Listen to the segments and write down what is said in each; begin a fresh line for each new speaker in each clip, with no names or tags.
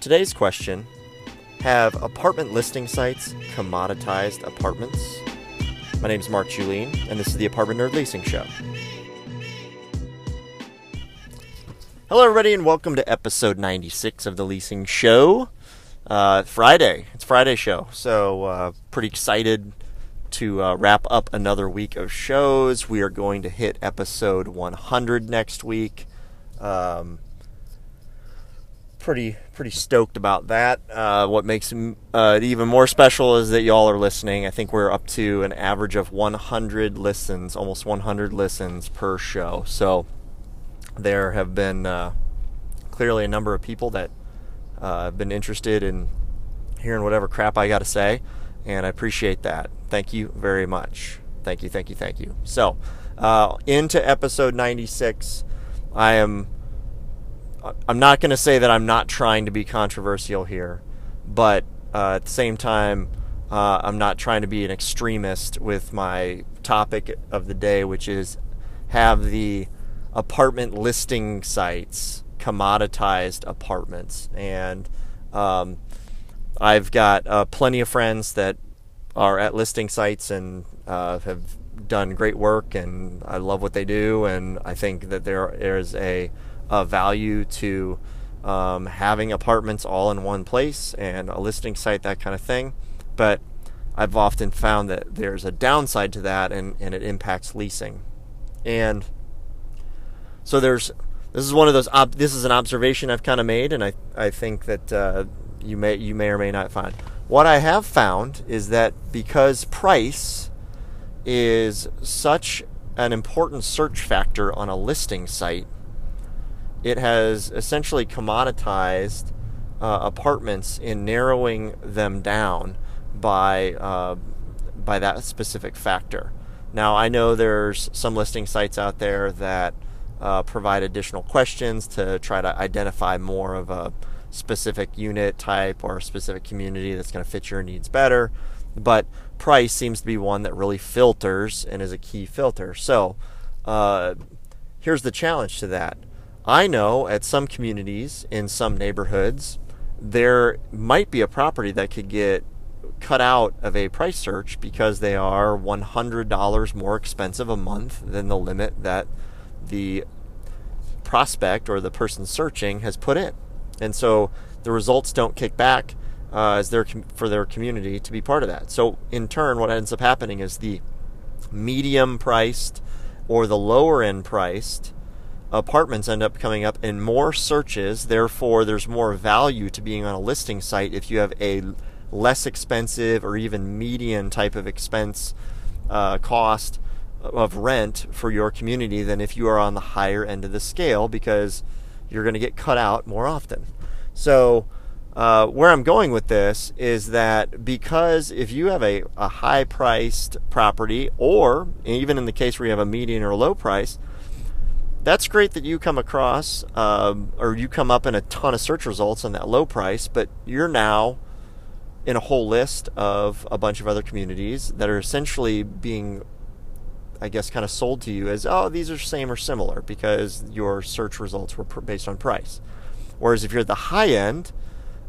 Today's question Have apartment listing sites commoditized apartments? My name is Mark Julien, and this is the Apartment Nerd Leasing Show. Hello, everybody, and welcome to episode 96 of the Leasing Show. Uh, Friday. It's Friday show, so uh, pretty excited to uh, wrap up another week of shows. We are going to hit episode 100 next week. Um, pretty pretty stoked about that. Uh, what makes uh, it even more special is that y'all are listening. I think we're up to an average of 100 listens, almost 100 listens per show. So there have been uh, clearly a number of people that uh, have been interested in hearing whatever crap I got to say, and I appreciate that. Thank you very much. Thank you, thank you, thank you. So, uh, into episode 96, I am. I'm not going to say that I'm not trying to be controversial here, but uh, at the same time, uh, I'm not trying to be an extremist with my topic of the day, which is have the apartment listing sites commoditized apartments. And um, I've got uh, plenty of friends that are at listing sites and uh, have done great work, and I love what they do. And I think that there is a, a value to um, having apartments all in one place and a listing site, that kind of thing. But I've often found that there's a downside to that, and, and it impacts leasing. And so there's this is one of those. Ob- this is an observation I've kind of made, and I I think that uh, you may you may or may not find. What I have found is that because price is such an important search factor on a listing site, it has essentially commoditized uh, apartments in narrowing them down by uh, by that specific factor. Now I know there's some listing sites out there that uh, provide additional questions to try to identify more of a specific unit type or a specific community that's going to fit your needs better. But price seems to be one that really filters and is a key filter. So uh, here's the challenge to that. I know at some communities in some neighborhoods, there might be a property that could get cut out of a price search because they are $100 more expensive a month than the limit that the prospect or the person searching has put in. And so the results don't kick back uh, as their for their community to be part of that. So in turn, what ends up happening is the medium priced or the lower end priced apartments end up coming up in more searches. Therefore, there's more value to being on a listing site if you have a less expensive or even median type of expense uh, cost of rent for your community than if you are on the higher end of the scale because you're going to get cut out more often. So, uh, where I'm going with this is that because if you have a, a high priced property, or even in the case where you have a median or low price, that's great that you come across um, or you come up in a ton of search results on that low price, but you're now in a whole list of a bunch of other communities that are essentially being I guess, kind of sold to you as, oh, these are same or similar because your search results were based on price. Whereas if you're at the high end,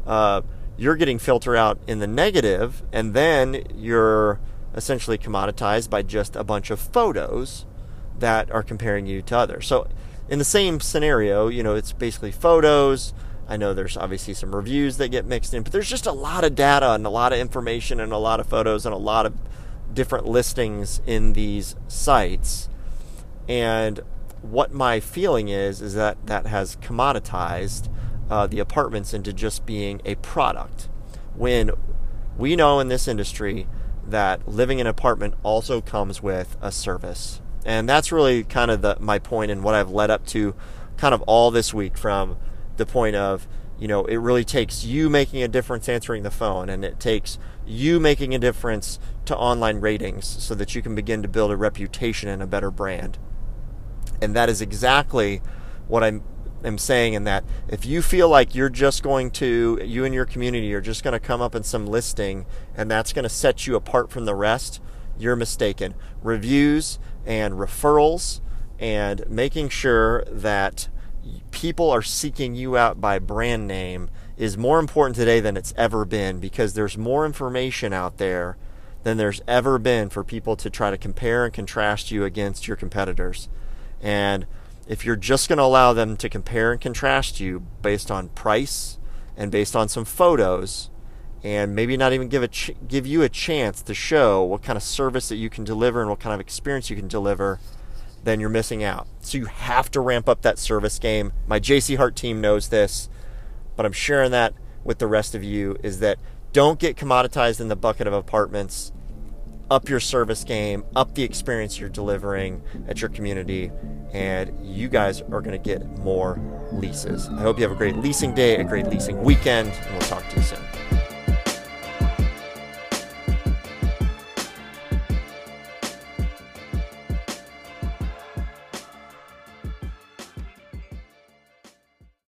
uh, you're getting filtered out in the negative, and then you're essentially commoditized by just a bunch of photos that are comparing you to others. So, in the same scenario, you know, it's basically photos. I know there's obviously some reviews that get mixed in, but there's just a lot of data and a lot of information and a lot of photos and a lot of different listings in these sites. And what my feeling is is that that has commoditized uh, the apartments into just being a product. When we know in this industry that living in an apartment also comes with a service. And that's really kind of the, my point and what I've led up to kind of all this week from the point of you know, it really takes you making a difference answering the phone, and it takes you making a difference to online ratings so that you can begin to build a reputation and a better brand. And that is exactly what I'm, I'm saying in that if you feel like you're just going to, you and your community are just going to come up in some listing and that's going to set you apart from the rest, you're mistaken. Reviews and referrals and making sure that people are seeking you out by brand name is more important today than it's ever been because there's more information out there than there's ever been for people to try to compare and contrast you against your competitors. And if you're just going to allow them to compare and contrast you based on price and based on some photos, and maybe not even give a ch- give you a chance to show what kind of service that you can deliver and what kind of experience you can deliver, then you're missing out. So you have to ramp up that service game. My JC Hart team knows this, but I'm sharing that with the rest of you is that don't get commoditized in the bucket of apartments. Up your service game, up the experience you're delivering at your community, and you guys are going to get more leases. I hope you have a great leasing day, a great leasing weekend, and we'll talk to you soon.